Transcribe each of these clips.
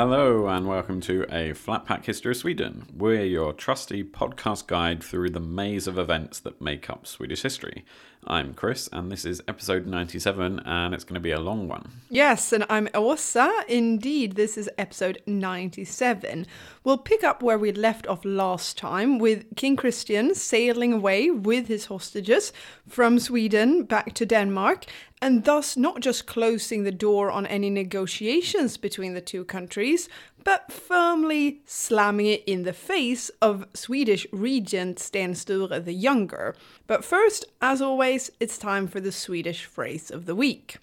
Hello, and welcome to a Flat Pack History of Sweden. We're your trusty podcast guide through the maze of events that make up Swedish history. I'm Chris, and this is episode 97, and it's going to be a long one. Yes, and I'm Åsa. Indeed, this is episode 97. We'll pick up where we left off last time with King Christian sailing away with his hostages from Sweden back to Denmark, and thus not just closing the door on any negotiations between the two countries, but firmly slamming it in the face of Swedish regent Sten Sture the Younger. But first, as always, it's time for the Swedish phrase of the week.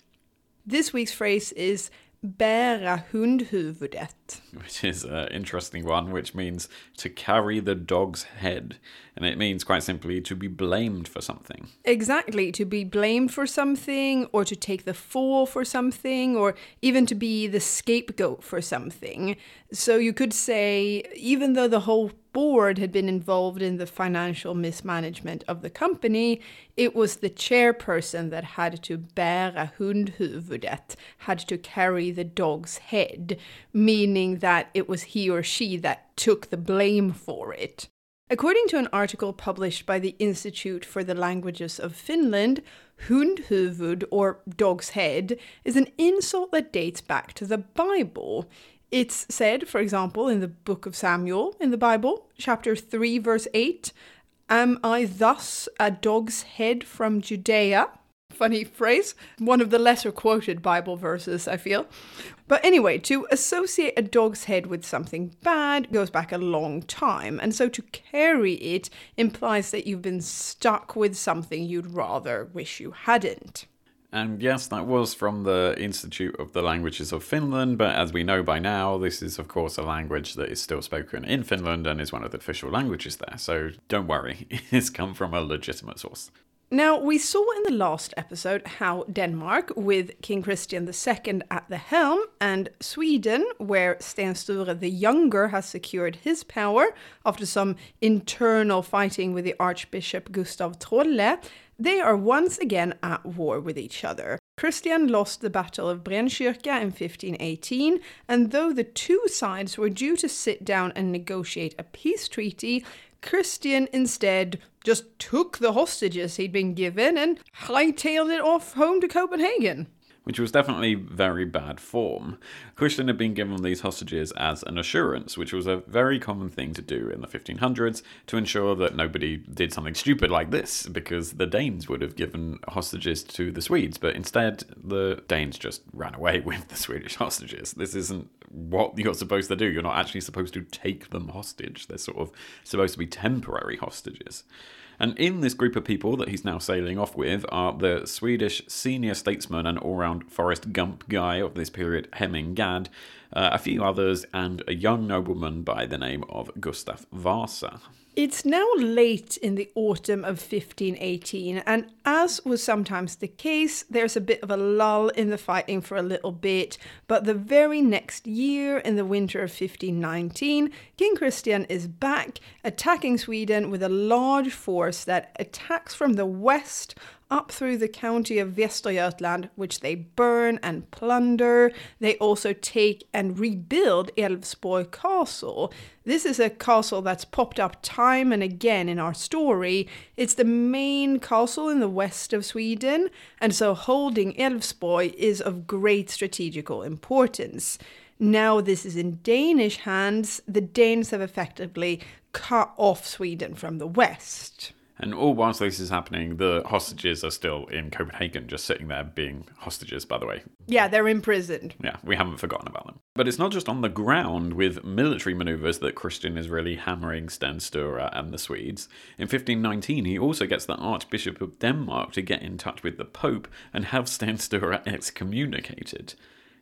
This week's phrase is bära hundhuvudet. Which is an interesting one, which means to carry the dog's head. And it means quite simply to be blamed for something. Exactly, to be blamed for something, or to take the fall for something, or even to be the scapegoat for something. So you could say, even though the whole board had been involved in the financial mismanagement of the company, it was the chairperson that had to bära hundhuvudet, had to carry the dog's head, meaning that it was he or she that took the blame for it. According to an article published by the Institute for the Languages of Finland, hundhuvud, or dog's head, is an insult that dates back to the Bible. It's said, for example, in the book of Samuel in the Bible, chapter 3, verse 8, Am I thus a dog's head from Judea? Funny phrase. One of the lesser quoted Bible verses, I feel. But anyway, to associate a dog's head with something bad goes back a long time. And so to carry it implies that you've been stuck with something you'd rather wish you hadn't. And yes, that was from the Institute of the Languages of Finland, but as we know by now, this is, of course, a language that is still spoken in Finland and is one of the official languages there. So don't worry, it's come from a legitimate source. Now, we saw in the last episode how Denmark, with King Christian II at the helm, and Sweden, where Sten Sture the Younger has secured his power after some internal fighting with the Archbishop Gustav Trolle, they are once again at war with each other. Christian lost the Battle of Brännkyrka in 1518, and though the two sides were due to sit down and negotiate a peace treaty, Christian instead just took the hostages he'd been given and hightailed it off home to Copenhagen which was definitely very bad form. Christian had been given these hostages as an assurance, which was a very common thing to do in the 1500s to ensure that nobody did something stupid like this, because the Danes would have given hostages to the Swedes, but instead the Danes just ran away with the Swedish hostages. This isn't what you're supposed to do. You're not actually supposed to take them hostage, they're sort of supposed to be temporary hostages. And in this group of people that he's now sailing off with are the Swedish senior statesman and all round Forrest Gump guy of this period, Hemming Gad, uh, a few others, and a young nobleman by the name of Gustav Vasa. It's now late in the autumn of 1518, and as was sometimes the case, there's a bit of a lull in the fighting for a little bit. But the very next year, in the winter of 1519, King Christian is back, attacking Sweden with a large force that attacks from the west up through the county of Västergötland, which they burn and plunder. They also take and rebuild Älvsborg Castle. This is a castle that's popped up time and again in our story. It's the main castle in the west of Sweden, and so holding Älvsborg is of great strategical importance. Now this is in Danish hands. The Danes have effectively cut off Sweden from the west. And all whilst this is happening, the hostages are still in Copenhagen, just sitting there being hostages, by the way. Yeah, they're imprisoned. Yeah, we haven't forgotten about them. But it's not just on the ground with military maneuvers that Christian is really hammering Sten Sture and the Swedes. In 1519, he also gets the Archbishop of Denmark to get in touch with the Pope and have Sten Sture excommunicated.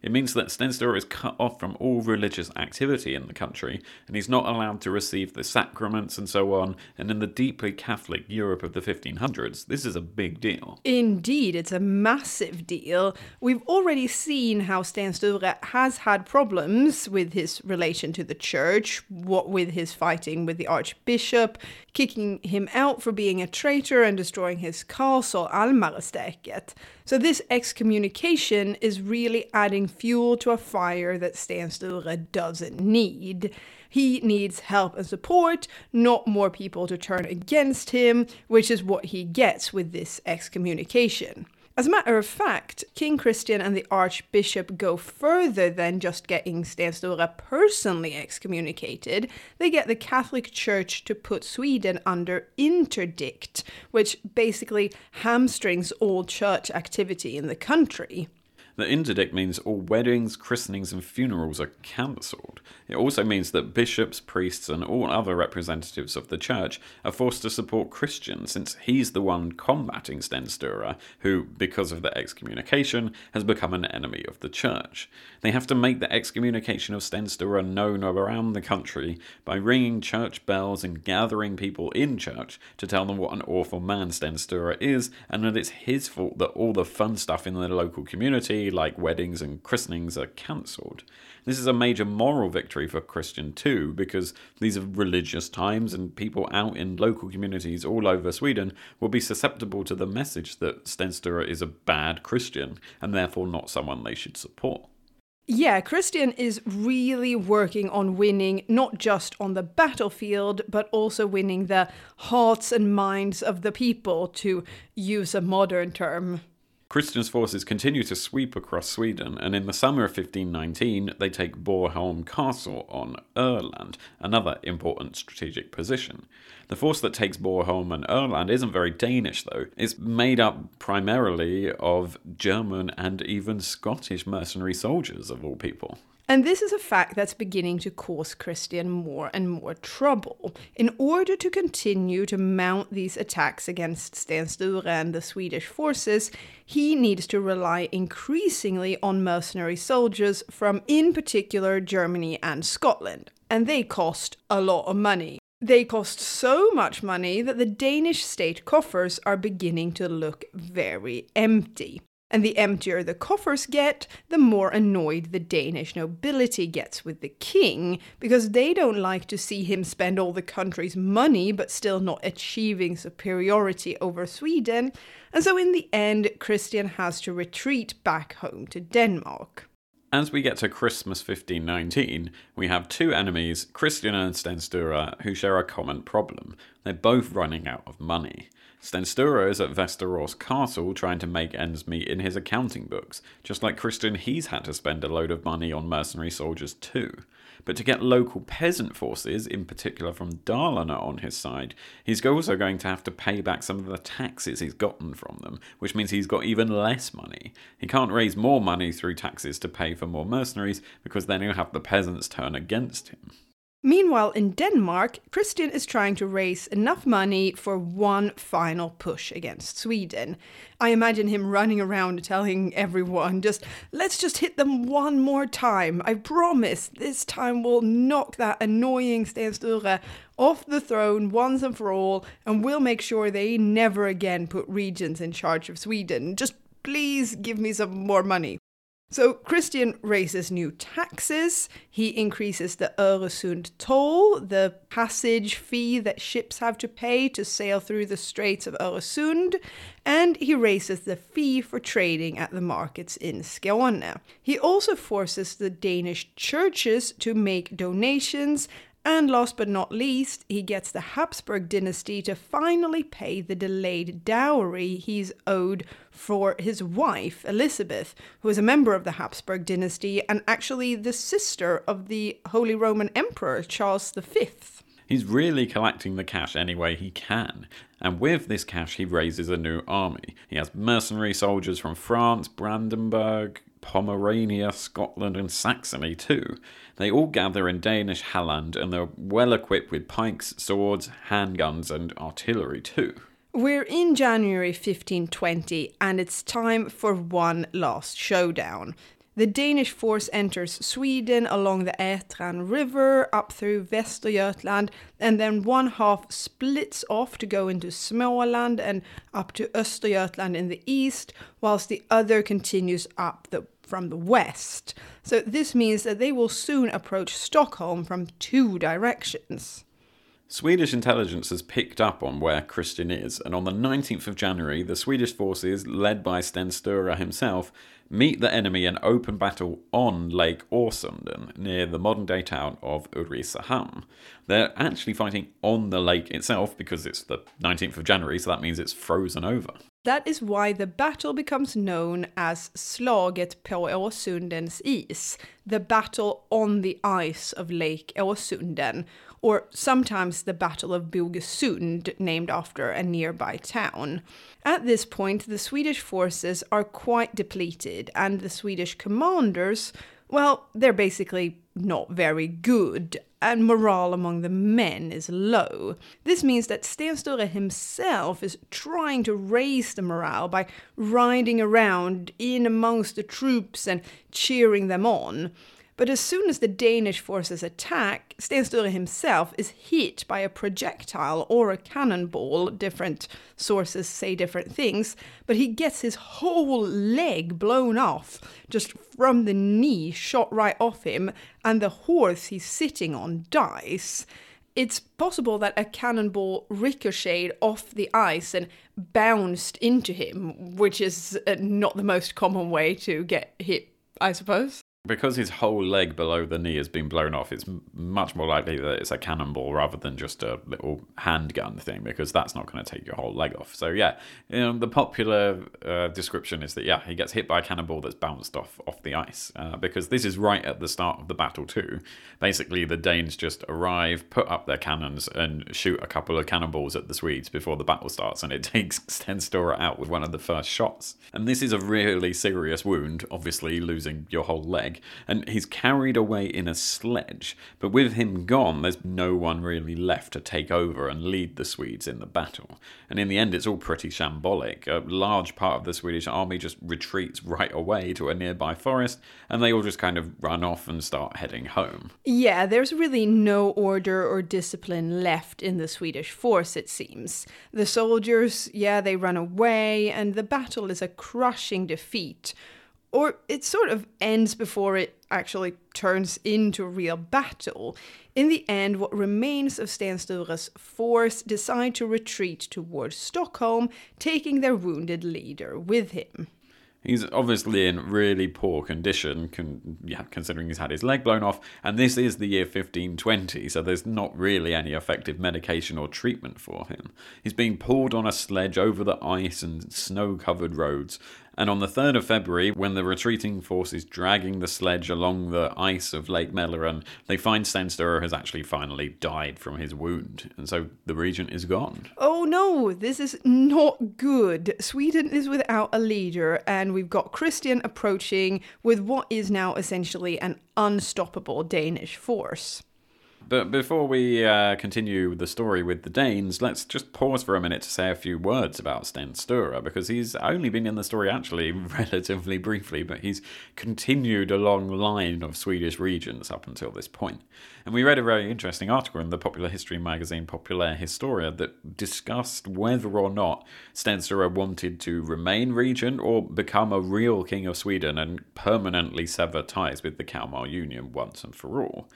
It means that Sten Sture is cut off from all religious activity in the country, and he's not allowed to receive the sacraments and so on. And in the deeply Catholic Europe of the 1500s, this is a big deal. Indeed, it's a massive deal. We've already seen how Sten Sture has had problems with his relation to the church, what with his fighting with the archbishop. Kicking him out for being a traitor and destroying his castle, Almarestäket. So this excommunication is really adding fuel to a fire that Sten Sture doesn't need. He needs help and support, not more people to turn against him, which is what he gets with this excommunication. As a matter of fact, King Christian and the Archbishop go further than just getting Sten Sture personally excommunicated. They get the Catholic Church to put Sweden under interdict, which basically hamstrings all church activity in the country. The interdict means all weddings, christenings, and funerals are cancelled. It also means that bishops, priests, and all other representatives of the church are forced to support Christian, since he's the one combating Sten Sture, who, because of the excommunication, has become an enemy of the church. They have to make the excommunication of Sten Sture known around the country by ringing church bells and gathering people in church to tell them what an awful man Sten Sture is, and that it's his fault that all the fun stuff in the local community like weddings and christenings, are cancelled. This is a major moral victory for Christian too, because these are religious times and people out in local communities all over Sweden will be susceptible to the message that Sten Sture is a bad Christian and therefore not someone they should support. Yeah, Christian is really working on winning not just on the battlefield, but also winning the hearts and minds of the people, to use a modern term. Christian's forces continue to sweep across Sweden, and in the summer of 1519 they take Borgholm Castle on Öland, another important strategic position. The force that takes Borgholm and Öland isn't very Danish, though. It's made up primarily of German and even Scottish mercenary soldiers, of all people. And this is a fact that's beginning to cause Christian more and more trouble. In order to continue to mount these attacks against Sten Sture and the Swedish forces, he needs to rely increasingly on mercenary soldiers from, in particular, Germany and Scotland. And they cost a lot of money. They cost so much money that the Danish state coffers are beginning to look very empty. And the emptier the coffers get, the more annoyed the Danish nobility gets with the king, because they don't like to see him spend all the country's money but still not achieving superiority over Sweden. And so, in the end, Christian has to retreat back home to Denmark. As we get to Christmas 1519, we have two enemies, Christian and Sten Sture, who share a common problem. They're both running out of money. Sten Sture is at Västerås Castle trying to make ends meet in his accounting books. Just like Christian, he's had to spend a load of money on mercenary soldiers too. But to get local peasant forces, in particular from Dalarna, on his side, he's also going to have to pay back some of the taxes he's gotten from them, which means he's got even less money. He can't raise more money through taxes to pay for more mercenaries, because then he'll have the peasants turn against him. Meanwhile, in Denmark, Christian is trying to raise enough money for one final push against Sweden. I imagine him running around telling everyone, just let's just hit them one more time. I promise this time we'll knock that annoying Sten Sture off the throne once and for all, and we'll make sure they never again put regents in charge of Sweden. Just please give me some more money. So Christian raises new taxes. He increases the Öresund toll, the passage fee that ships have to pay to sail through the Straits of Öresund, and he raises the fee for trading at the markets in Skåne. He also forces the Danish churches to make donations and last but not least, he gets the Habsburg dynasty to finally pay the delayed dowry he's owed for his wife, Elizabeth, who is a member of the Habsburg dynasty and actually the sister of the Holy Roman Emperor Charles V. He's really collecting the cash any way he can, and with this cash, he raises a new army. He has mercenary soldiers from France, Brandenburg, Pomerania, Scotland, and Saxony too. They all gather in Danish Halland and they're well equipped with pikes, swords, handguns, and artillery too. We're in January 1520 and it's time for one last showdown. The Danish force enters Sweden along the Ätran River up through Västergötland, and then one half splits off to go into Småland and up to Östergötland in the east, whilst the other continues up the from the west. So this means that they will soon approach Stockholm from two directions. Swedish intelligence has picked up on where Christian is, and on the 19th of January, the Swedish forces, led by Sten Sture himself, meet the enemy in open battle on Lake Åsunden, near the modern day town of Ulricehamn. They're actually fighting on the lake itself because it's the 19th of January, so that means it's frozen over. That is why the battle becomes known as Slaget på Åsundens is, the battle on the ice of Lake Åsunden, or sometimes the Battle of Bogesund, named after a nearby town. At this point, the Swedish forces are quite depleted, and the Swedish commanders, well, they're basically not very good, and morale among the men is low. This means that Sten Sture himself is trying to raise the morale by riding around in amongst the troops and cheering them on. But as soon as the Danish forces attack, Sten Sture himself is hit by a projectile or a cannonball. Different sources say different things, but he gets his whole leg blown off just from the knee, shot right off him, and the horse he's sitting on dies. It's possible that a cannonball ricocheted off the ice and bounced into him, which is uh, not the most common way to get hit, I suppose because his whole leg below the knee has been blown off, it's much more likely that it's a cannonball rather than just a little handgun thing, because that's not going to take your whole leg off. So yeah, you know, the popular uh, description is that yeah, he gets hit by a cannonball that's bounced off off the ice, uh, because this is right at the start of the battle too. Basically, the Danes just arrive, put up their cannons, and shoot a couple of cannonballs at the Swedes before the battle starts, and it takes Sten Sture out with one of the first shots. And this is a really serious wound, obviously losing your whole leg leg, and he's carried away in a sledge. But with him gone, there's no one really left to take over and lead the Swedes in the battle. And in the end, it's all pretty shambolic. A large part of the Swedish army just retreats right away to a nearby forest, and they all just kind of run off and start heading home. Yeah, there's really no order or discipline left in the Swedish force, it seems. The soldiers, yeah, they run away, and the battle is a crushing defeat or it sort of ends before it actually turns into a real battle. In the end, what remains of Sten Sture's force decide to retreat towards Stockholm, taking their wounded leader with him. He's obviously in really poor condition, con- yeah, considering he's had his leg blown off, and this is the year 1520, so there's not really any effective medication or treatment for him. He's being pulled on a sledge over the ice and snow covered roads, and on the 3rd of February, when the retreating force is dragging the sledge along the ice of Lake Mälaren, they find Sture has actually finally died from his wound, and so the regent is gone. Oh no, this is not good. Sweden is without a leader, and we've got Christian approaching with what is now essentially an unstoppable Danish force. But before we uh, continue the story with the Danes, let's just pause for a minute to say a few words about Sten Sture, because he's only been in the story actually relatively briefly, but he's continued a long line of Swedish regions up until this point. And we read a very interesting article in the popular history magazine Populär Historia that discussed whether or not Sten Sture wanted to remain regent or become a real king of Sweden and permanently sever ties with the Kalmar Union once and for all.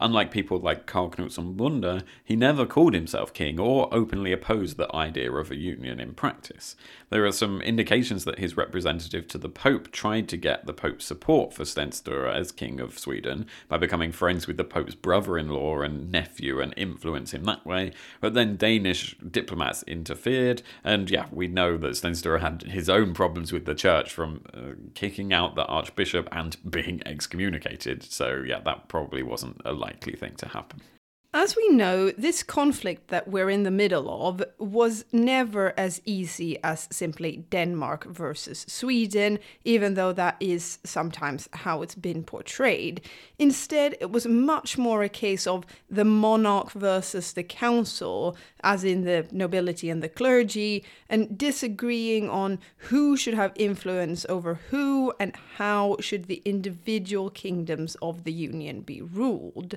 Unlike people like Karl Knutsson Bonde, he never called himself king or openly opposed the idea of a union in practice. There are some indications that his representative to the Pope tried to get the Pope's support for Sten Sture as King of Sweden by becoming friends with the Pope's brother in law and nephew and influence him that way, but then Danish diplomats interfered, and yeah, we know that Sten Sture had his own problems with the church from uh, kicking out the Archbishop and being excommunicated, so yeah, that probably wasn't a likely thing to happen. As we know, this conflict that we're in the middle of was never as easy as simply Denmark versus Sweden, even though that is sometimes how it's been portrayed. Instead, it was much more a case of the monarch versus the council, as in the nobility and the clergy, and disagreeing on who should have influence over who and how should the individual kingdoms of the union be ruled.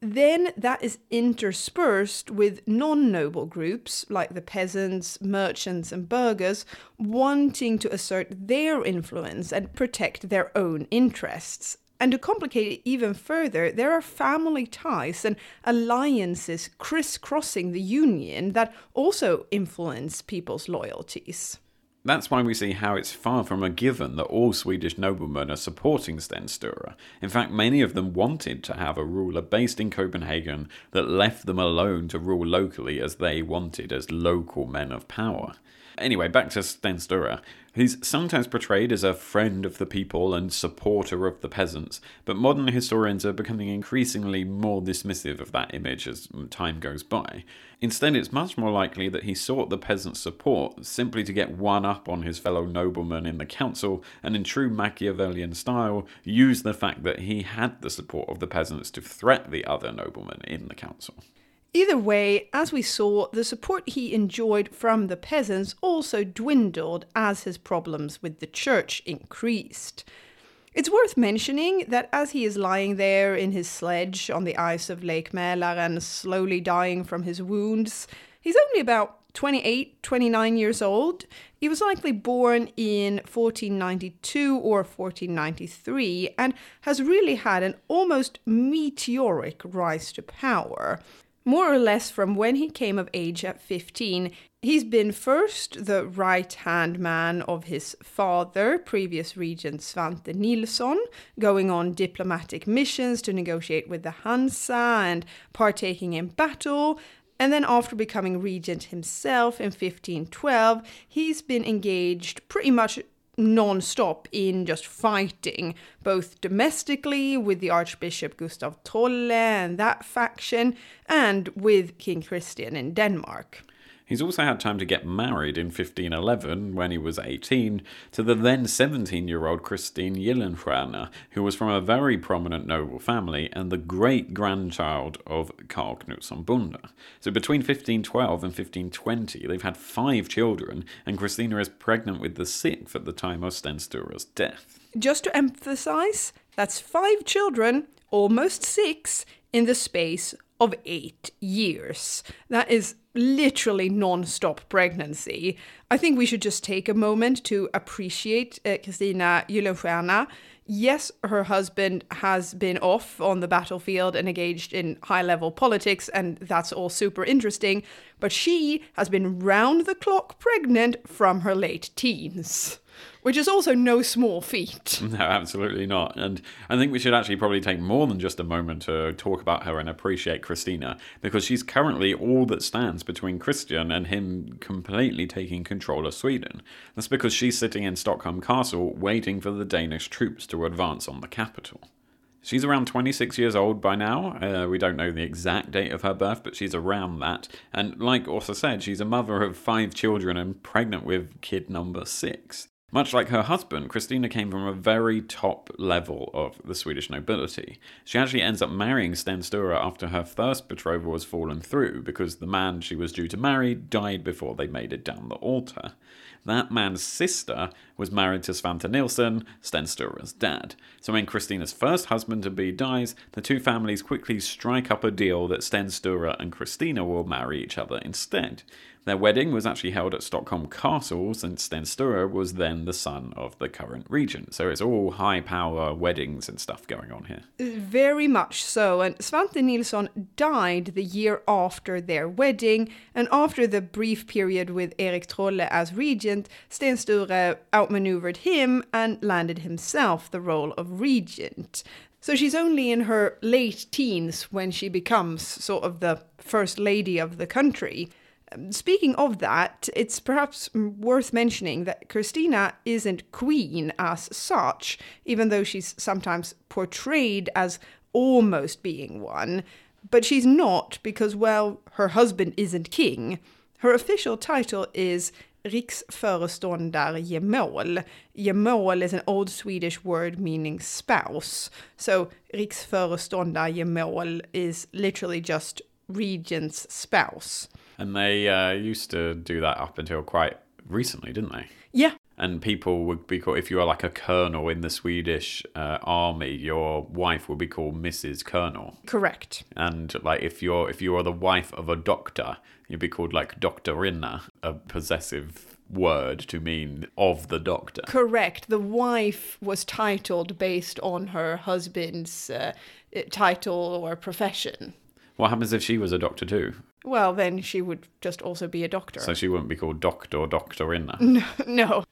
Then that is interspersed with non noble groups like the peasants, merchants, and burghers wanting to assert their influence and protect their own interests. And to complicate it even further, there are family ties and alliances crisscrossing the union that also influence people's loyalties. That's why we see how it's far from a given that all Swedish noblemen are supporting Sten Sture. In fact, many of them wanted to have a ruler based in Copenhagen that left them alone to rule locally as they wanted as local men of power. Anyway, back to Sten Sture. He's sometimes portrayed as a friend of the people and supporter of the peasants, but modern historians are becoming increasingly more dismissive of that image as time goes by. Instead, it's much more likely that he sought the peasants' support simply to get one up on his fellow noblemen in the council, and in true Machiavellian style, used the fact that he had the support of the peasants to threat the other noblemen in the council. Either way, as we saw, the support he enjoyed from the peasants also dwindled as his problems with the church increased. It's worth mentioning that as he is lying there in his sledge on the ice of Lake Mälaren, slowly dying from his wounds, he's only about 28, 29 years old. He was likely born in 1492 or 1493 and has really had an almost meteoric rise to power more or less from when he came of age at 15. He's been first the right hand man of his father, previous regent Svante Nilsson, going on diplomatic missions to negotiate with the Hansa and partaking in battle. And then, after becoming regent himself in 1512, he's been engaged pretty much non-stop in just fighting, both domestically with the Archbishop Gustav Trolle and that faction, and with King Christian in Denmark. He's also had time to get married in 1511, when he was 18, to the then 17 year old Christine Gyllenstierna, who was from a very prominent noble family and the great grandchild of Karl Knutsson Bonde. So between 1512 and 1520, they've had five children, and Christina is pregnant with the sixth at the time of Sten Sture's death. Just to emphasize, that's five children, almost six, in the space of eight years. That is literally non-stop pregnancy. I think we should just take a moment to appreciate uh, Kristina Gyllenstierna. Yes, her husband has been off on the battlefield and engaged in high-level politics, and that's all super interesting, but she has been round the clock pregnant from her late teens which is also no small feat. No, absolutely not. And I think we should actually probably take more than just a moment to talk about her and appreciate Christina, because she's currently all that stands between Christian and him completely taking control of Sweden. That's because she's sitting in Stockholm Castle waiting for the Danish troops to advance on the capital. She's around 26 years old by now. Uh, we don't know the exact date of her birth, but she's around that. And like Åsa said, she's a mother of five children and pregnant with kid number six. Much like her husband, Christina came from a very top level of the Swedish nobility. She actually ends up marrying Sten Sture after her first betrothal was fallen through because the man she was due to marry died before they made it down the altar. That man's sister was married to Svante Nilsson, Sten Sture's dad. So when Christina's first husband to be dies, the two families quickly strike up a deal that Sten Sture and Christina will marry each other instead. Their wedding was actually held at Stockholm Castle, since Sten Sture was then the son of the current regent. So it's all high power weddings and stuff going on here. Very much so. And Svante Nilsson died the year after their wedding, and after the brief period with Erik Trolle as regent, Sten Sture outmaneuvered him and landed himself the role of regent. So she's only in her late teens when she becomes sort of the first lady of the country. Speaking of that, it's perhaps worth mentioning that Christina isn't queen as such, even though she's sometimes portrayed as almost being one. But she's not because, well, her husband isn't king. Her official title is Riksföreståndargemål. Gemål is an old Swedish word meaning spouse. So Riksföreståndargemål is literally just regent's spouse. And they uh, used to do that up until quite recently, didn't they? Yeah. And people would be called, if you are like a colonel in the Swedish uh, army, your wife would be called Mrs. Colonel. Correct. And like if you're if you are the wife of a doctor, you'd be called like Doctorina, a possessive word to mean of the doctor. Correct. The wife was titled based on her husband's uh, title or profession. What happens if she was a doctor too? Well, then she would just also be a doctor. So she wouldn't be called Doctor Doctorina. no,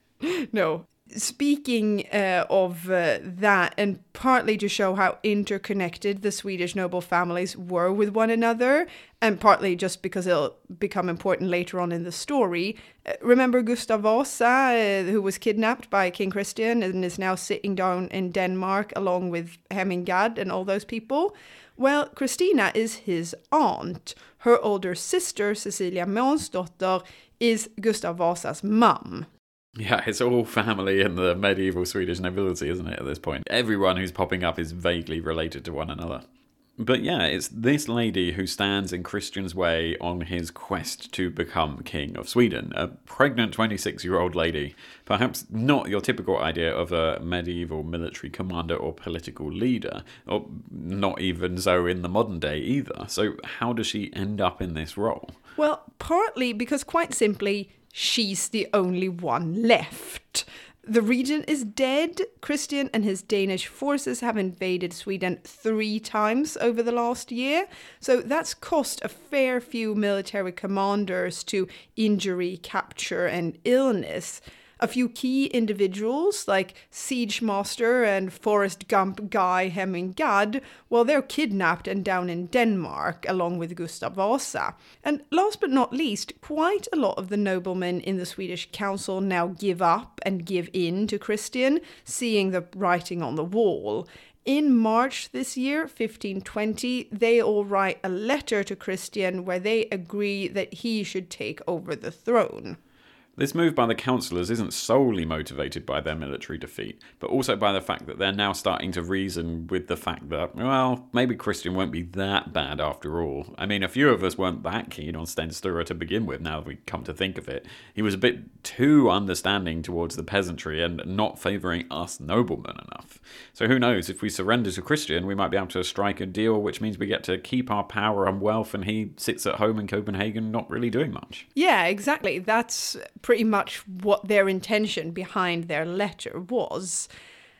no. Speaking uh, of uh, that, and partly to show how interconnected the Swedish noble families were with one another, and partly just because it'll become important later on in the story, uh, remember Gustav Vasa, uh, who was kidnapped by King Christian and is now sitting down in Denmark along with Hemming Gad and all those people? Well, Christina is his aunt. Her older sister, Cecilia Månsdotter, is Gustav Vasa's mum. Yeah, it's all family in the medieval Swedish nobility, isn't it, at this point? Everyone who's popping up is vaguely related to one another. But yeah, it's this lady who stands in Christian's way on his quest to become king of Sweden. A pregnant 26 year old lady. Perhaps not your typical idea of a medieval military commander or political leader, or not even so in the modern day either. So, how does she end up in this role? Well, partly because, quite simply, she's the only one left. The region is dead. Christian and his Danish forces have invaded Sweden three times over the last year. So that's cost a fair few military commanders to injury, capture, and illness a few key individuals like Siege Master and Forrest Gump guy Hemming Gad, well, they're kidnapped and down in Denmark along with Gustav Vasa. And last but not least, quite a lot of the noblemen in the Swedish council now give up and give in to Christian, seeing the writing on the wall. In March this year, 1520, they all write a letter to Christian where they agree that he should take over the throne. This move by the councillors isn't solely motivated by their military defeat, but also by the fact that they're now starting to reason with the fact that, well, maybe Christian won't be that bad after all. I mean, a few of us weren't that keen on Sten Sture to begin with, now that we come to think of it. He was a bit too understanding towards the peasantry and not favouring us noblemen enough. So who knows, if we surrender to Christian, we might be able to strike a deal which means we get to keep our power and wealth and he sits at home in Copenhagen not really doing much. Yeah, exactly. That's pretty much what their intention behind their letter was.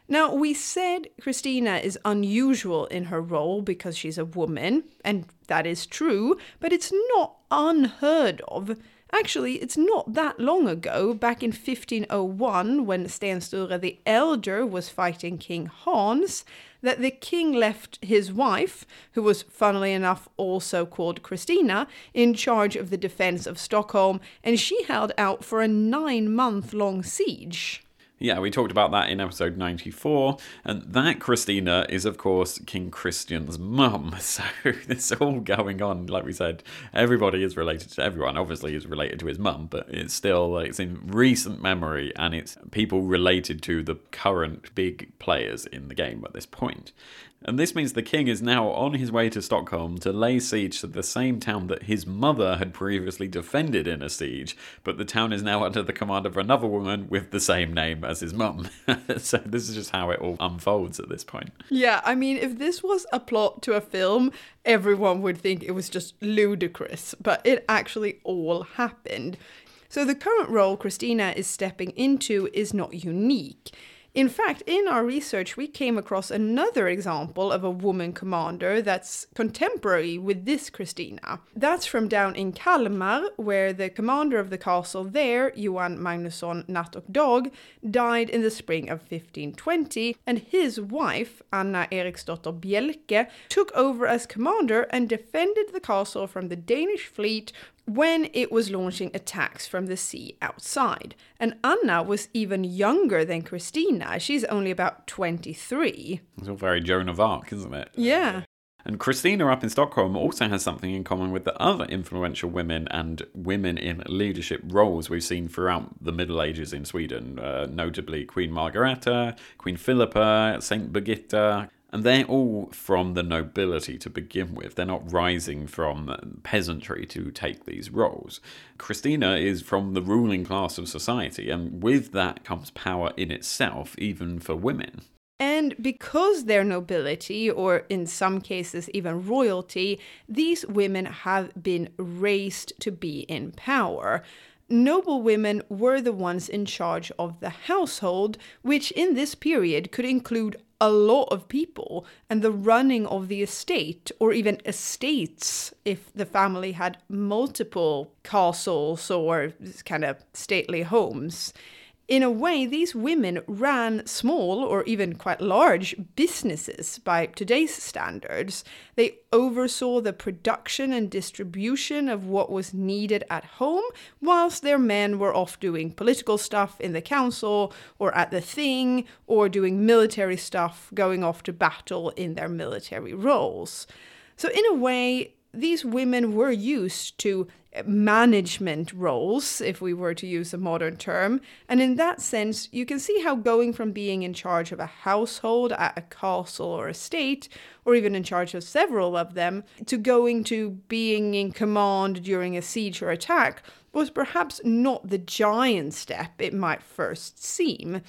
Now, we said Christina is unusual in her role because she's a woman, and that is true, but it's not unheard of. Actually, it's not that long ago, back in 1501, when Sten Sture the Elder was fighting King Hans, that the king left his wife, who was funnily enough also called Christina, in charge of the defense of Stockholm, and she held out for a nine month long siege. Yeah, we talked about that in episode 94, and that Christina is, of course, King Christian's mum. So it's all going on. Like we said, everybody is related to everyone. Obviously, is related to his mum, but it's still it's in recent memory, and it's people related to the current big players in the game at this point. And this means the king is now on his way to Stockholm to lay siege to the same town that his mother had previously defended in a siege, but the town is now under the command of another woman with the same name as his mum. so this is just how it all unfolds at this point. Yeah, I mean, if this was a plot to a film, everyone would think it was just ludicrous, but it actually all happened. So the current role Christina is stepping into is not unique. In fact, in our research, we came across another example of a woman commander that's contemporary with this Christina. That's from down in Kalmar, where the commander of the castle there, Johan Magnusson Natt died in the spring of 1520, and his wife, Anna Eriksdotter Bjelke, took over as commander and defended the castle from the Danish fleet when it was launching attacks from the sea outside. And Anna was even younger than Christina. She's only about 23. It's all very Joan of Arc, isn't it? Yeah. And Christina up in Stockholm also has something in common with the other influential women and women in leadership roles we've seen throughout the Middle Ages in Sweden, uh, notably Queen Margareta, Queen Philippa, Saint Birgitta, and they're all from the nobility to begin with. They're not rising from peasantry to take these roles. Christina is from the ruling class of society, and with that comes power in itself, even for women. And because they're nobility, or in some cases even royalty, these women have been raised to be in power. noble women were the ones in charge of the household, which in this period could include a lot of people and the running of the estate or even estates if the family had multiple castles or kind of stately homes. In a way, these women ran small or even quite large businesses by today's standards. They oversaw the production and distribution of what was needed at home, whilst their men were off doing political stuff in the council or at the thing or doing military stuff, going off to battle in their military roles. So, in a way, these women were used to management roles, if we were to use a modern term. And in that sense, you can see how going from being in charge of a household at a castle or estate, or even in charge of several of them, to going to being in command during a siege or attack was perhaps not the giant step it might first seem.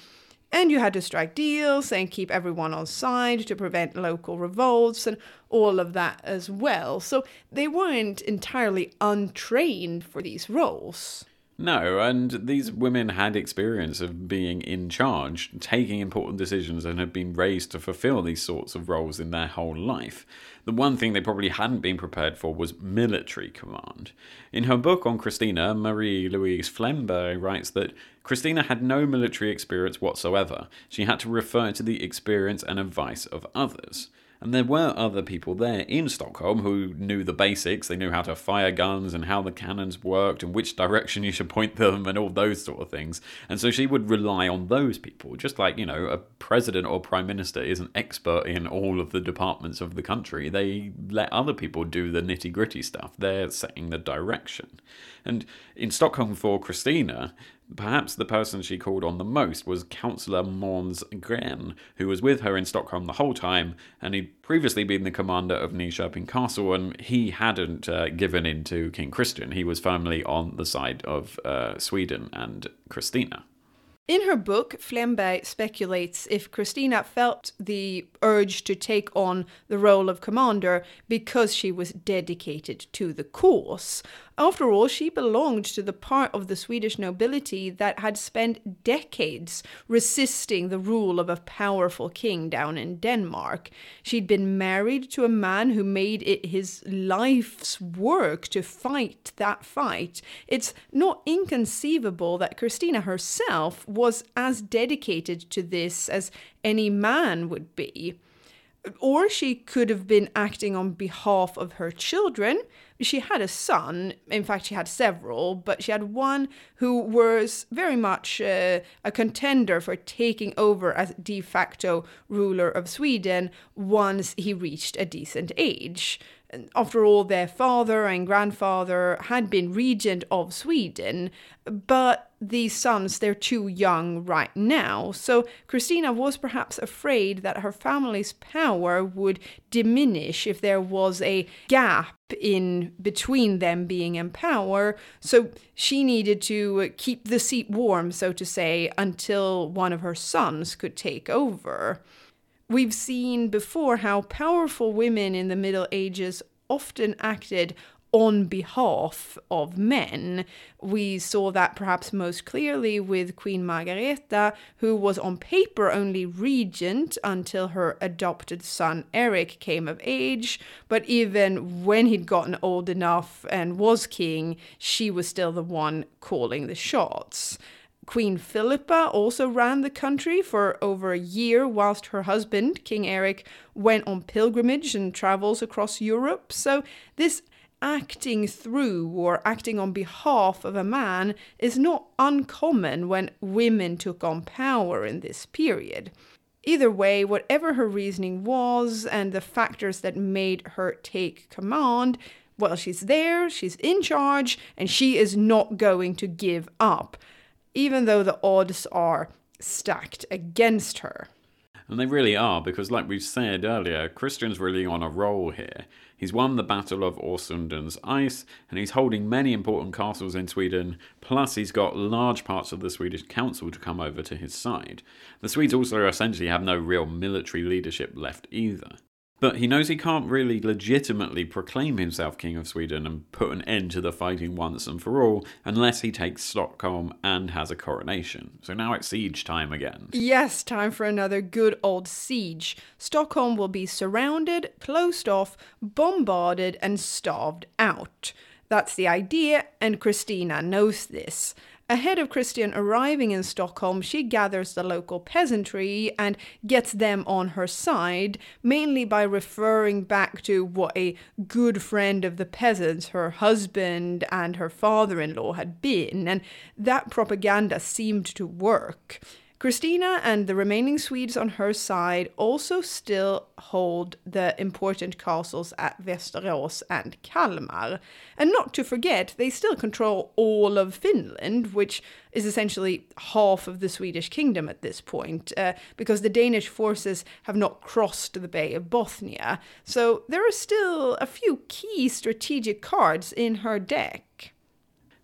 And you had to strike deals and keep everyone on side to prevent local revolts and all of that as well. So they weren't entirely untrained for these roles. No, and these women had experience of being in charge, taking important decisions, and had been raised to fulfill these sorts of roles in their whole life. The one thing they probably hadn't been prepared for was military command. In her book on Christina, Marie Louise Flemberg writes that Christina had no military experience whatsoever. She had to refer to the experience and advice of others. And there were other people there in Stockholm who knew the basics. They knew how to fire guns and how the cannons worked and which direction you should point them and all those sort of things. And so she would rely on those people, just like, you know, a president or prime minister is an expert in all of the departments of the country. They let other people do the nitty gritty stuff. They're setting the direction. And in Stockholm for Christina, Perhaps the person she called on the most was Councillor Måns Gren, who was with her in Stockholm the whole time, and he'd previously been the commander of Nyköping Castle, and he hadn't uh, given in to King Christian. He was firmly on the side of uh, Sweden and Christina. In her book, Flemberg speculates if Christina felt the urge to take on the role of commander because she was dedicated to the cause. After all, she belonged to the part of the Swedish nobility that had spent decades resisting the rule of a powerful king down in Denmark. She'd been married to a man who made it his life's work to fight that fight. It's not inconceivable that Christina herself was as dedicated to this as any man would be. Or she could have been acting on behalf of her children she had a son. In fact, she had several, but she had one who was very much uh, a contender for taking over as de facto ruler of Sweden once he reached a decent age. After all, their father and grandfather had been regent of Sweden, but these sons, they're too young right now. So Christina was perhaps afraid that her family's power would diminish if there was a gap in between them being in power. So she needed to keep the seat warm, so to say, until one of her sons could take over. We've seen before how powerful women in the Middle Ages often acted on behalf of men. We saw that perhaps most clearly with Queen Margareta, who was on paper only regent until her adopted son Eric came of age, but even when he'd gotten old enough and was king, she was still the one calling the shots. Queen Philippa also ran the country for over a year whilst her husband, King Eric, went on pilgrimage and travels across Europe. So, this acting through or acting on behalf of a man is not uncommon when women took on power in this period. Either way, whatever her reasoning was and the factors that made her take command, well, she's there, she's in charge, and she is not going to give up, even though the odds are stacked against her. And they really are, because, like we've said earlier, Christian's really on a roll here. He's won the Battle of Åsundens Ice, and he's holding many important castles in Sweden, plus, he's got large parts of the Swedish council to come over to his side. The Swedes also essentially have no real military leadership left either. But he knows he can't really legitimately proclaim himself King of Sweden and put an end to the fighting once and for all unless he takes Stockholm and has a coronation. So now it's siege time again. Yes, time for another good old siege. Stockholm will be surrounded, closed off, bombarded, and starved out. That's the idea, and Christina knows this. Ahead of Christian arriving in Stockholm, she gathers the local peasantry and gets them on her side, mainly by referring back to what a good friend of the peasants her husband and her father in law had been, and that propaganda seemed to work. Christina and the remaining Swedes on her side also still hold the important castles at Västerås and Kalmar. And not to forget, they still control all of Finland, which is essentially half of the Swedish kingdom at this point, uh, because the Danish forces have not crossed the Bay of Bothnia. So there are still a few key strategic cards in her deck.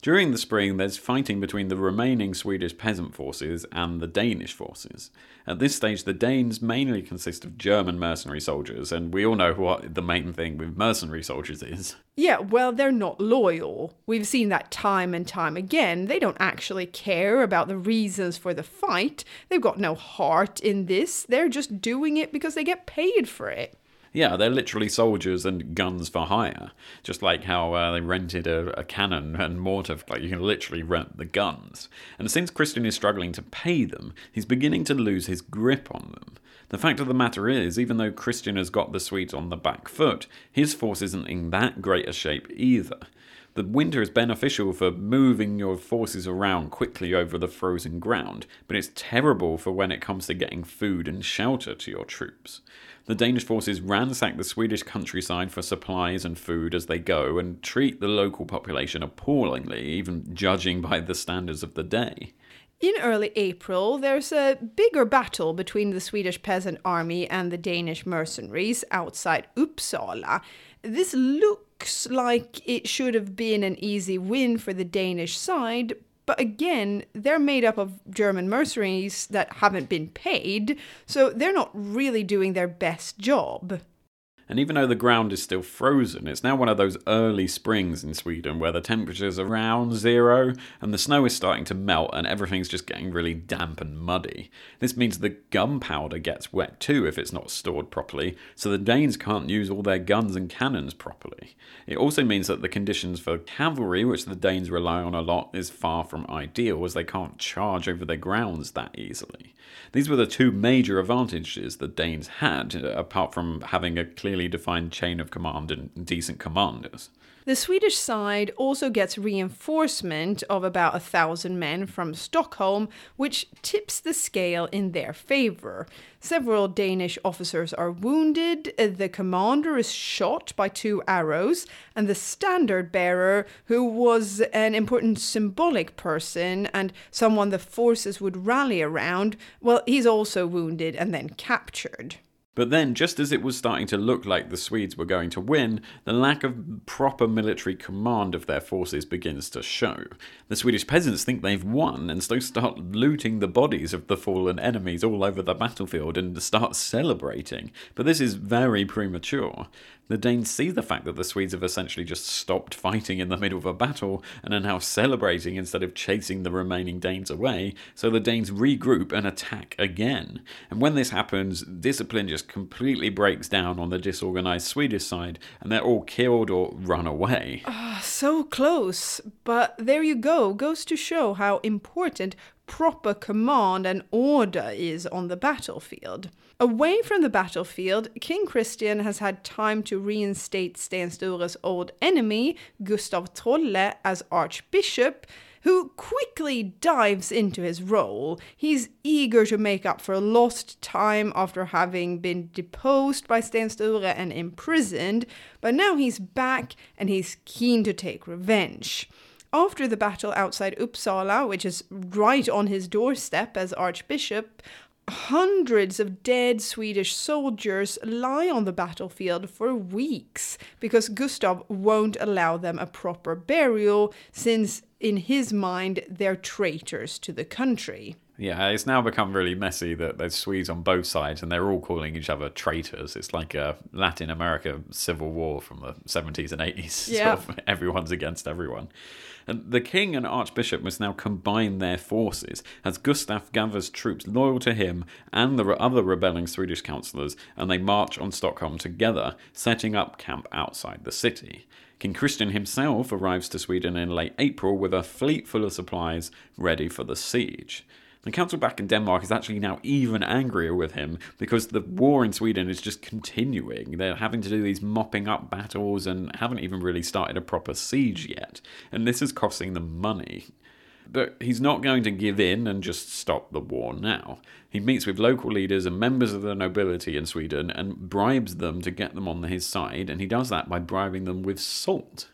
During the spring, there's fighting between the remaining Swedish peasant forces and the Danish forces. At this stage, the Danes mainly consist of German mercenary soldiers, and we all know what the main thing with mercenary soldiers is. Yeah, well, they're not loyal. We've seen that time and time again. They don't actually care about the reasons for the fight. They've got no heart in this. They're just doing it because they get paid for it. Yeah, they're literally soldiers and guns for hire. Just like how uh, they rented a, a, cannon and mortar, like you can literally rent the guns. And since Christian is struggling to pay them, he's beginning to lose his grip on them. The fact of the matter is, even though Christian has got the Swedes on the back foot, his force isn't in that great a shape either. The winter is beneficial for moving your forces around quickly over the frozen ground, but it's terrible for when it comes to getting food and shelter to your troops. The Danish forces ransack the Swedish countryside for supplies and food as they go and treat the local population appallingly, even judging by the standards of the day. In early April, there's a bigger battle between the Swedish peasant army and the Danish mercenaries outside Uppsala. This looks like it should have been an easy win for the Danish side, but again, they're made up of German mercenaries that haven't been paid, so they're not really doing their best job. And even though the ground is still frozen, it's now one of those early springs in Sweden where the temperature's are around zero and the snow is starting to melt and everything's just getting really damp and muddy. This means the gunpowder gets wet too if it's not stored properly, so the Danes can't use all their guns and cannons properly. It also means that the conditions for cavalry, which the Danes rely on a lot, is far from ideal as they can't charge over their grounds that easily. These were the two major advantages the Danes had, uh, apart from having a clear clearly defined chain of command and decent commanders. The Swedish side also gets reinforcement of about a thousand men from Stockholm, which tips the scale in their favor. Several Danish officers are wounded, the commander is shot by two arrows, and the standard bearer, who was an important symbolic person and someone the forces would rally around, well, he's also wounded and then captured. But then, just as it was starting to look like the Swedes were going to win, the lack of proper military command of their forces begins to show. The Swedish peasants think they've won and so start looting the bodies of the fallen enemies all over the battlefield and start celebrating. But this is very premature. The Danes see the fact that the Swedes have essentially just stopped fighting in the middle of a battle and are now celebrating instead of chasing the remaining Danes away, so the Danes regroup and attack again. And when this happens, discipline just completely breaks down on the disorganized Swedish side, and they're all killed or run away. Uh, so close. But there you go, goes to show how important proper command and order is on the battlefield. Away from the battlefield, King Christian has had time to reinstate Sten Sture's old enemy, Gustav Trolle, as archbishop, who quickly dives into his role. He's eager to make up for lost time after having been deposed by Sten Sture and imprisoned, but now he's back and he's keen to take revenge. After the battle outside Uppsala, which is right on his doorstep as Archbishop, hundreds of dead Swedish soldiers lie on the battlefield for weeks because Gustav won't allow them a proper burial since in his mind they're traitors to the country. Yeah, it's now become really messy that there's Swedes on both sides and they're all calling each other traitors. It's like a Latin America civil war from the 70s and 80s. Yeah. Sort of everyone's against everyone. And the king and archbishop must now combine their forces as Gustav gathers troops loyal to him and the other rebelling Swedish councillors, and they march on Stockholm together, setting up camp outside the city. King Christian himself arrives to Sweden in late April with a fleet full of supplies ready for the siege. The council back in Denmark is actually now even angrier with him because the war in Sweden is just continuing. They're having to do these mopping up battles and haven't even really started a proper siege yet. And this is costing them money. But he's not going to give in and just stop the war now. He meets with local leaders and members of the nobility in Sweden and bribes them to get them on his side, and he does that by bribing them with salt.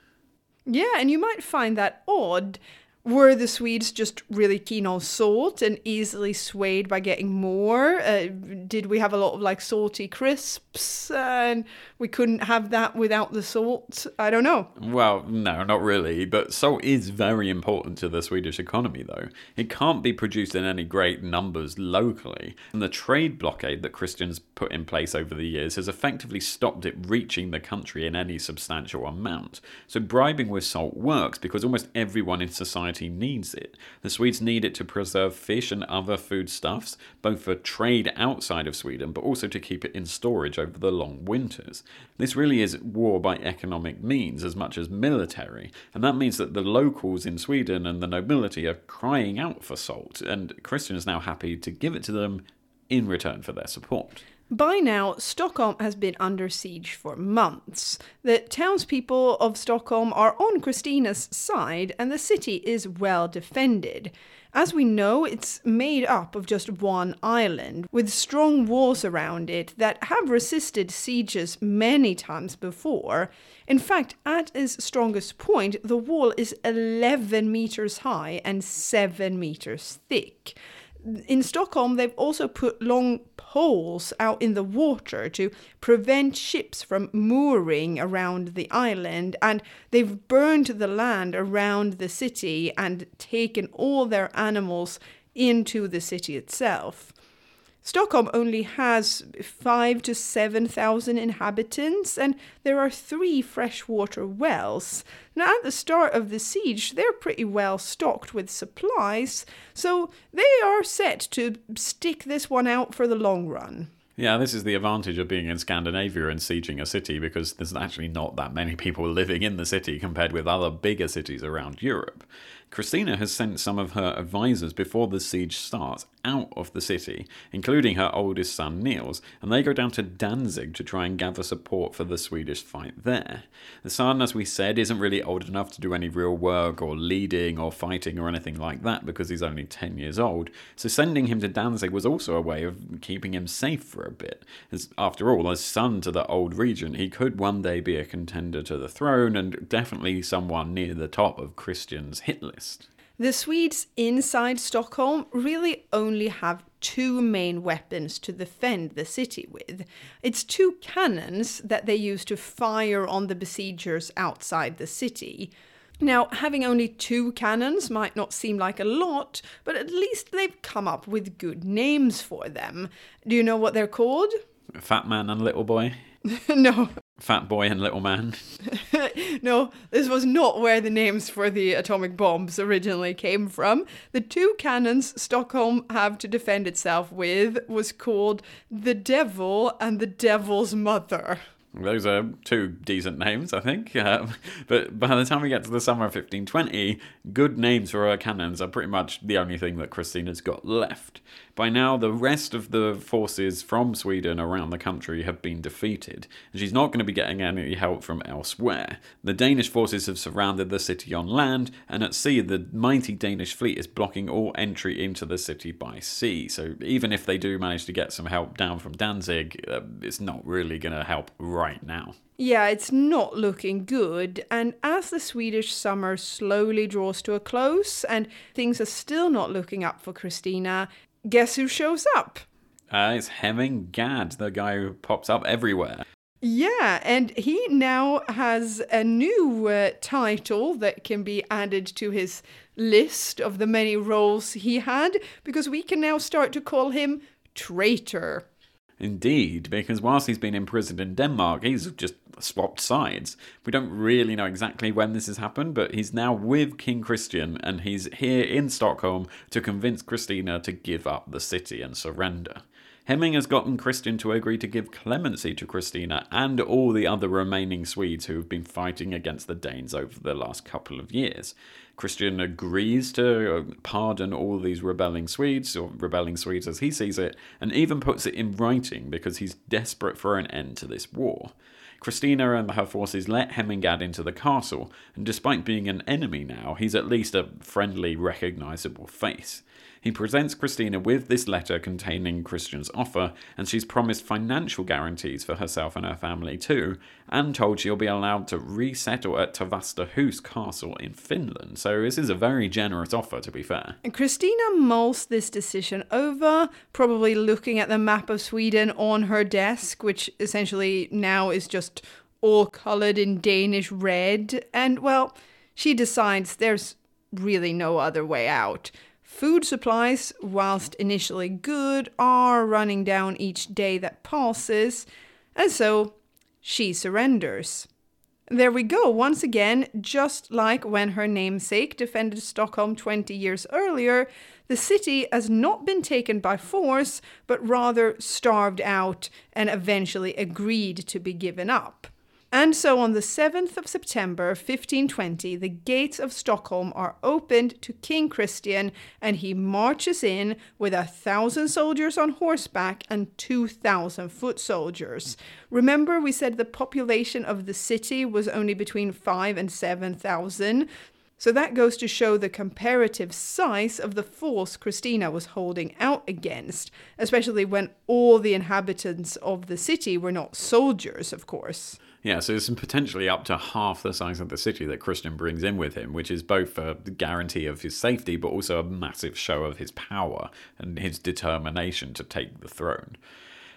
Yeah, and you might find that odd. Were the Swedes just really keen on salt and easily swayed by getting more? Uh, did we have a lot of like salty crisps and we couldn't have that without the salt? I don't know. Well, no, not really. But salt is very important to the Swedish economy, though. It can't be produced in any great numbers locally. And the trade blockade that Christians put in place over the years has effectively stopped it reaching the country in any substantial amount. So bribing with salt works because almost everyone in society needs it. The Swedes need it to preserve fish and other foodstuffs, both for trade outside of Sweden, but also to keep it in storage over the long winters. This really is war by economic means as much as military, and that means that the locals in Sweden and the nobility are crying out for salt, and Christian is now happy to give it to them in return for their support. By now, Stockholm has been under siege for months. The townspeople of Stockholm are on Christina's side, and the city is well defended. As we know, it's made up of just one island, with strong walls around it that have resisted sieges many times before. In fact, at its strongest point, the wall is 11 meters high and 7 meters thick in Stockholm, they've also put long poles out in the water to prevent ships from mooring around the island, and they've burned the land around the city and taken all their animals into the city itself. Stockholm only has five to seven thousand inhabitants, and there are three freshwater wells. Now, at the start of the siege, they're pretty well stocked with supplies, so they are set to stick this one out for the long run. Yeah, this is the advantage of being in Scandinavia and sieging a city because there's actually not that many people living in the city compared with other bigger cities around Europe. Christina has sent some of her advisors before the siege starts out of the city, including her oldest son Niels, and they go down to Danzig to try and gather support for the Swedish fight there. The son, as we said, isn't really old enough to do any real work or leading or fighting or anything like that because he's only 10 years old, so sending him to Danzig was also a way of keeping him safe for a bit. As, after all, as son to the old regent, he could one day be a contender to the throne and definitely someone near the top of Christian's hit list. The Swedes inside Stockholm really only have two main weapons to defend the city with. It's two cannons that they use to fire on the besiegers outside the city. Now, having only two cannons might not seem like a lot, but at least they've come up with good names for them. Do you know what they're called? Fat man and little boy. no, Fat boy and little man. no, this was not where the names for the atomic bombs originally came from. The two cannons Stockholm have to defend itself with was called the Devil and the Devil's Mother. Those are two decent names, I think. Uh, but by the time we get to the summer of 1520, good names for her cannons are pretty much the only thing that Christina's got left. By now, the rest of the forces from Sweden around the country have been defeated, and she's not going to be getting any help from elsewhere. The Danish forces have surrounded the city on land, and at sea, the mighty Danish fleet is blocking all entry into the city by sea. So even if they do manage to get some help down from Danzig, uh, it's not really going to help right now. Yeah, it's not looking good. And as the Swedish summer slowly draws to a close and things are still not looking up for Christina, guess who shows up? Uh, it's Hemming Gad, the guy who pops up everywhere. Yeah, and he now has a new uh, title that can be added to his list of the many roles he had because we can now start to call him traitor. Indeed, because whilst he's been imprisoned in Denmark, he's just swapped sides. We don't really know exactly when this has happened, but he's now with King Christian and he's here in Stockholm to convince Christina to give up the city and surrender. Hemming has gotten Christian to agree to give clemency to Christina and all the other remaining Swedes who have been fighting against the Danes over the last couple of years. Christian agrees to uh, pardon all these rebelling Swedes, or rebelling Swedes as he sees it, and even puts it in writing because he's desperate for an end to this war. Christina and her forces let Hemming Gad into the castle, and despite being an enemy now, he's at least a friendly, recognizable face. He presents Christina with this letter containing Christian's offer, and she's promised financial guarantees for herself and her family too, and told she'll be allowed to resettle at Tavastehus Castle in Finland. So this is a very generous offer, to be fair. And Christina mulls this decision over, probably looking at the map of Sweden on her desk, which essentially now is just all coloured in Danish red, and well, she decides there's really no other way out. Food supplies, whilst initially good, are running down each day that passes, and so she surrenders. There we go, once again, just like when her namesake defended Stockholm 20 years earlier, the city has not been taken by force, but rather starved out and eventually agreed to be given up. And so on the 7th of September 1520, the gates of Stockholm are opened to King Christian, and he marches in with a thousand soldiers on horseback and 2,000 foot soldiers. Remember, we said the population of the city was only between 5 and 7,000. So that goes to show the comparative size of the force Christina was holding out against, especially when all the inhabitants of the city were not soldiers, of course. Yeah, so it's potentially up to half the size of the city that Christian brings in with him, which is both a guarantee of his safety, but also a massive show of his power and his determination to take the throne.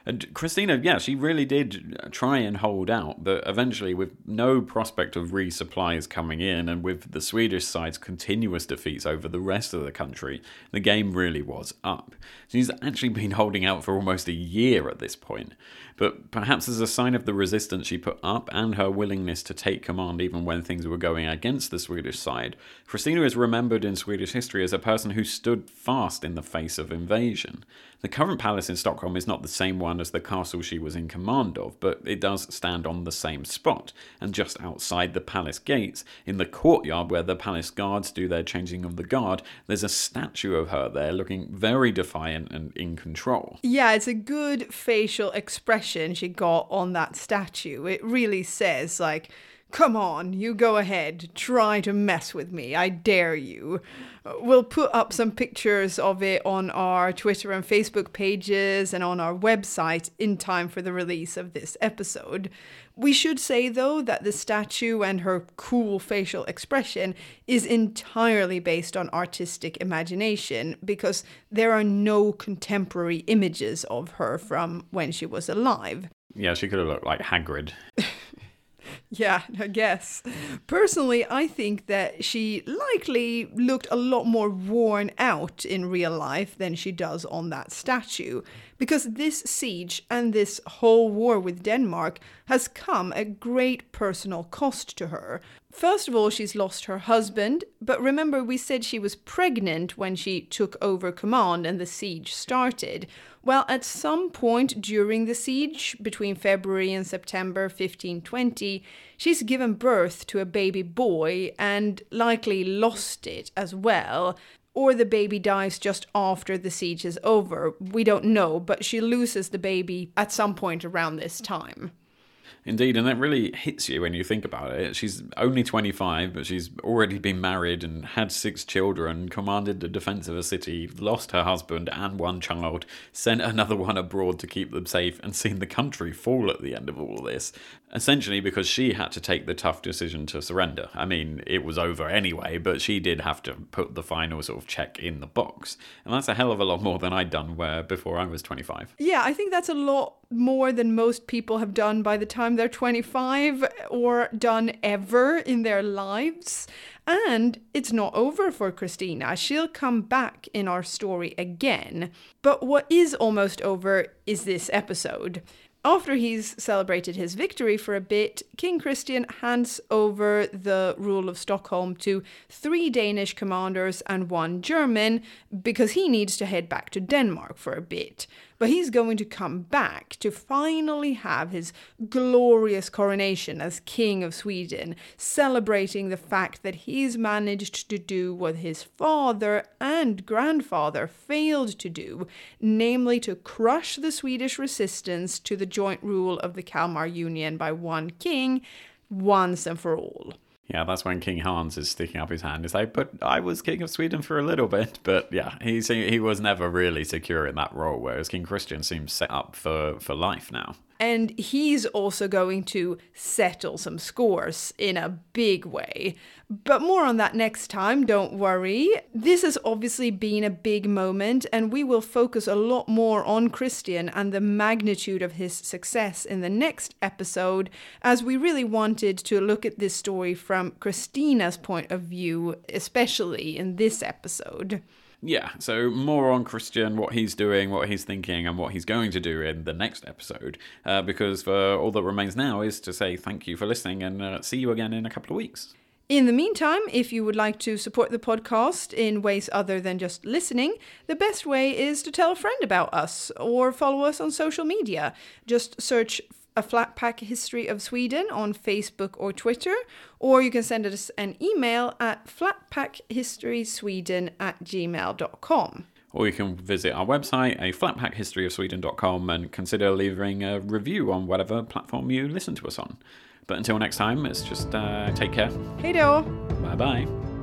And Christina, yeah, she really did try and hold out, but eventually, with no prospect of resupplies coming in, and with the Swedish side's continuous defeats over the rest of the country, the game really was up. She's actually been holding out for almost a year at this point. But perhaps as a sign of the resistance she put up and her willingness to take command even when things were going against the Swedish side, Christina is remembered in Swedish history as a person who stood fast in the face of invasion. The current palace in Stockholm is not the same one as the castle she was in command of, but it does stand on the same spot, and just outside the palace gates, in the courtyard where the palace guards do their changing of the guard, there's a statue of her there looking very defiant and in control. Yeah, it's a good facial expression she got on that statue. It really says, like, Come on, you go ahead. Try to mess with me. I dare you. We'll put up some pictures of it on our Twitter and Facebook pages and on our website in time for the release of this episode. We should say, though, that the statue and her cool facial expression is entirely based on artistic imagination because there are no contemporary images of her from when she was alive. Yeah, she could have looked like Hagrid. Yeah, I guess. Personally, I think that she likely looked a lot more worn out in real life than she does on that statue, because this siege and this whole war with Denmark has come at great personal cost to her. First of all, she's lost her husband, but remember we said she was pregnant when she took over command and the siege started. Well, at some point during the siege, between February and September 1520, she's given birth to a baby boy and likely lost it as well. Or the baby dies just after the siege is over. We don't know, but she loses the baby at some point around this time. Indeed, and that really hits you when you think about it. She's only 25, but she's already been married and had six children, commanded the defense of a city, lost her husband and one child, sent another one abroad to keep them safe, and seen the country fall at the end of all this. Essentially, because she had to take the tough decision to surrender. I mean, it was over anyway, but she did have to put the final sort of check in the box. And that's a hell of a lot more than I'd done where before I was 25. Yeah, I think that's a lot more than most people have done by the time they're 25 or done ever in their lives. And it's not over for Christina. She'll come back in our story again. But what is almost over is this episode. After he's celebrated his victory for a bit, King Christian hands over the rule of Stockholm to three Danish commanders and one German because he needs to head back to Denmark for a bit. But he's going to come back to finally have his glorious coronation as King of Sweden, celebrating the fact that he's managed to do what his father and grandfather failed to do, namely to crush the Swedish resistance to the joint rule of the Kalmar Union by one king once and for all. Yeah, that's when King Hans is sticking up his hand. He's like, "But I was king of Sweden for a little bit." But yeah, he's he was never really secure in that role. Whereas King Christian seems set up for for life now. And he's also going to settle some scores in a big way. But more on that next time, don't worry. This has obviously been a big moment, and we will focus a lot more on Christian and the magnitude of his success in the next episode, as we really wanted to look at this story from Christina's point of view, especially in this episode. Yeah, so more on Christian, what he's doing, what he's thinking, and what he's going to do in the next episode. Uh, because uh, all that remains now is to say thank you for listening and uh, see you again in a couple of weeks. In the meantime, if you would like to support the podcast in ways other than just listening, the best way is to tell a friend about us or follow us on social media. Just search a flatpack History of Sweden on Facebook or Twitter, or you can send us an email at flatpackhistorysweden at gmail.com. Or you can visit our website, a flatpackhistoryofsweden.com, and consider leaving a review on whatever platform you listen to us on. But until next time, it's just uh, take care. Hey do. Bye bye.